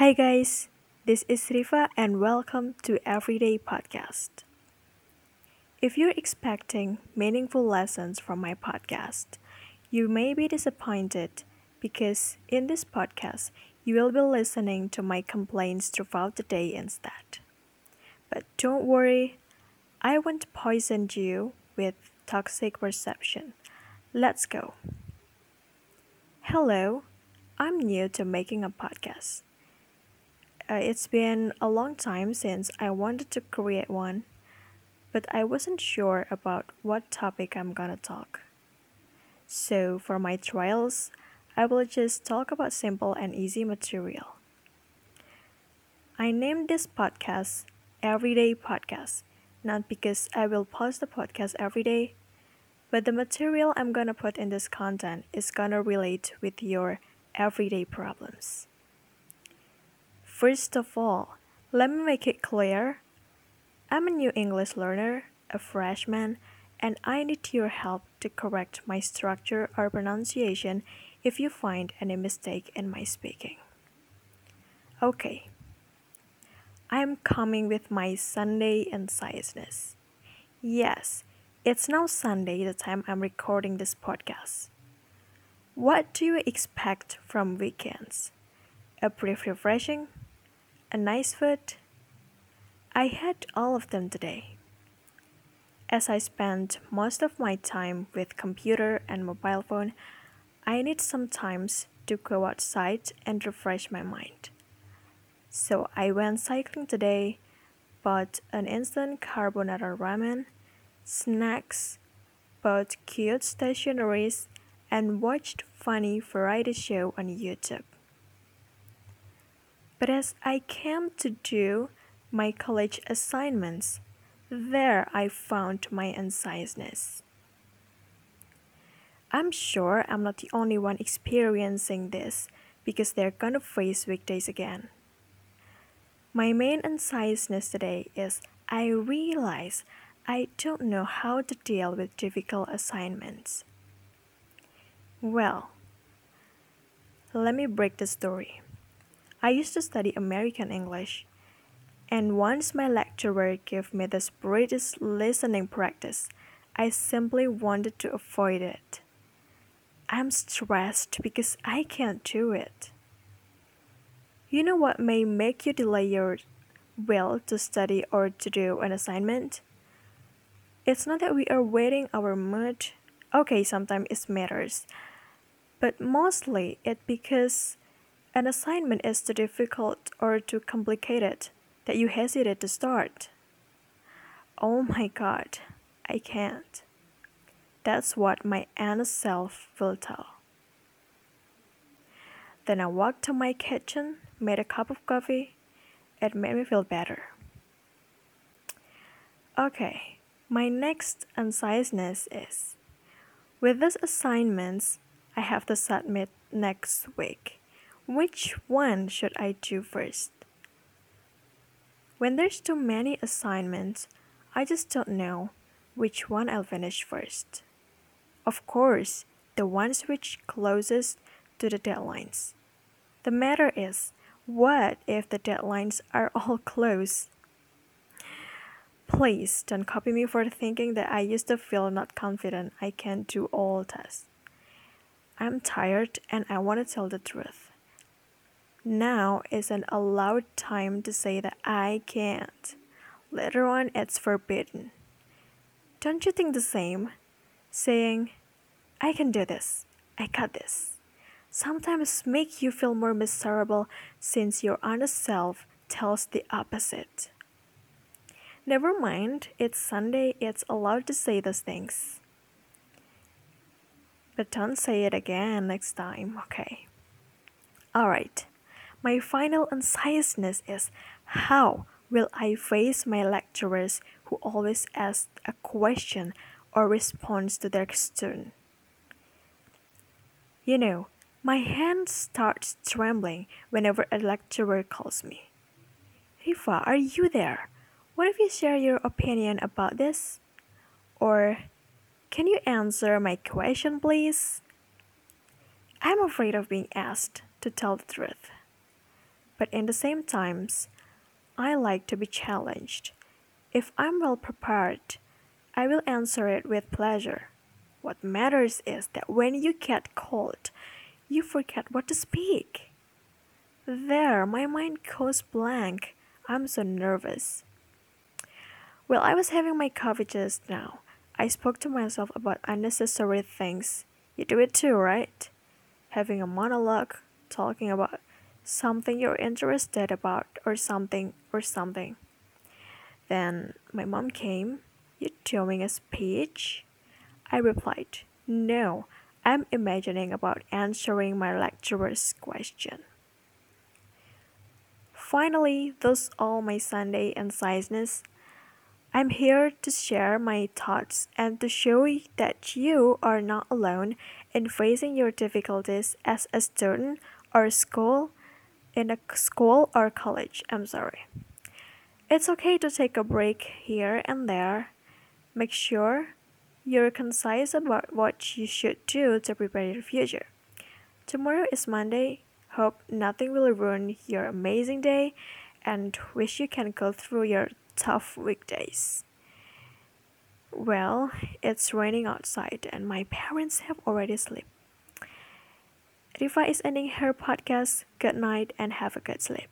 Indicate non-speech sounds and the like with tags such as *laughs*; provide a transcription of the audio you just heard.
Hi guys, this is Rifa and welcome to Everyday Podcast. If you're expecting meaningful lessons from my podcast, you may be disappointed because in this podcast you will be listening to my complaints throughout the day instead. But don't worry, I won't poison you with toxic perception. Let's go. Hello, I'm new to making a podcast. Uh, it's been a long time since I wanted to create one, but I wasn't sure about what topic I'm gonna talk. So, for my trials, I will just talk about simple and easy material. I named this podcast Everyday Podcast, not because I will post the podcast every day, but the material I'm gonna put in this content is gonna relate with your everyday problems. First of all, let me make it clear I'm a new English learner, a freshman, and I need your help to correct my structure or pronunciation if you find any mistake in my speaking. Okay, I'm coming with my Sunday incisiveness. Yes, it's now Sunday, the time I'm recording this podcast. What do you expect from weekends? A brief refreshing? A nice food? I had all of them today. As I spend most of my time with computer and mobile phone, I need sometimes to go outside and refresh my mind. So I went cycling today, bought an instant carbonara ramen, snacks, bought cute stationeries, and watched funny variety show on YouTube. But as I came to do my college assignments, there I found my inciseness. I'm sure I'm not the only one experiencing this because they're gonna face weekdays again. My main inciseness today is I realize I don't know how to deal with difficult assignments. Well, let me break the story. I used to study American English, and once my lecturer gave me this British listening practice, I simply wanted to avoid it. I'm stressed because I can't do it. You know what may make you delay your will to study or to do an assignment? It's not that we are waiting our mood. Okay, sometimes it matters. But mostly it because an assignment is too difficult or too complicated that you hesitate to start. Oh my god, I can't. That's what my inner self will tell. Then I walked to my kitchen, made a cup of coffee. It made me feel better. Okay, my next unsizeness is with these assignments I have to submit next week. Which one should I do first? When there's too many assignments, I just don't know which one I'll finish first. Of course, the ones which closest to the deadlines. The matter is, what if the deadlines are *laughs* all close? Please don't copy me for thinking that I used to feel not confident I can do all tests. I'm tired and I want to tell the truth. Now is an allowed time to say that I can't. Later on, it's forbidden. Don't you think the same? Saying, I can do this, I got this. Sometimes make you feel more miserable since your honest self tells the opposite. Never mind, it's Sunday, it's allowed to say those things. But don't say it again next time, okay? Alright. My final unsightedness is how will I face my lecturers who always ask a question or response to their student? You know, my hand starts trembling whenever a lecturer calls me. Rifa, are you there? What if you share your opinion about this? Or, can you answer my question, please? I'm afraid of being asked to tell the truth. But in the same times, I like to be challenged. If I'm well prepared, I will answer it with pleasure. What matters is that when you get called, you forget what to speak. There, my mind goes blank. I'm so nervous. Well, I was having my coffee just now. I spoke to myself about unnecessary things. You do it too, right? Having a monologue, talking about something you're interested about or something or something. Then my mom came. You're doing a speech? I replied, No, I'm imagining about answering my lecturer's question. Finally, those all my Sunday insightness. I'm here to share my thoughts and to show that you are not alone in facing your difficulties as a student or school in a school or college. I'm sorry. It's okay to take a break here and there. Make sure you're concise about what you should do to prepare your future. Tomorrow is Monday. Hope nothing will ruin your amazing day and wish you can go through your tough weekdays. Well, it's raining outside and my parents have already slept. Rifa is ending her podcast. Good night and have a good sleep.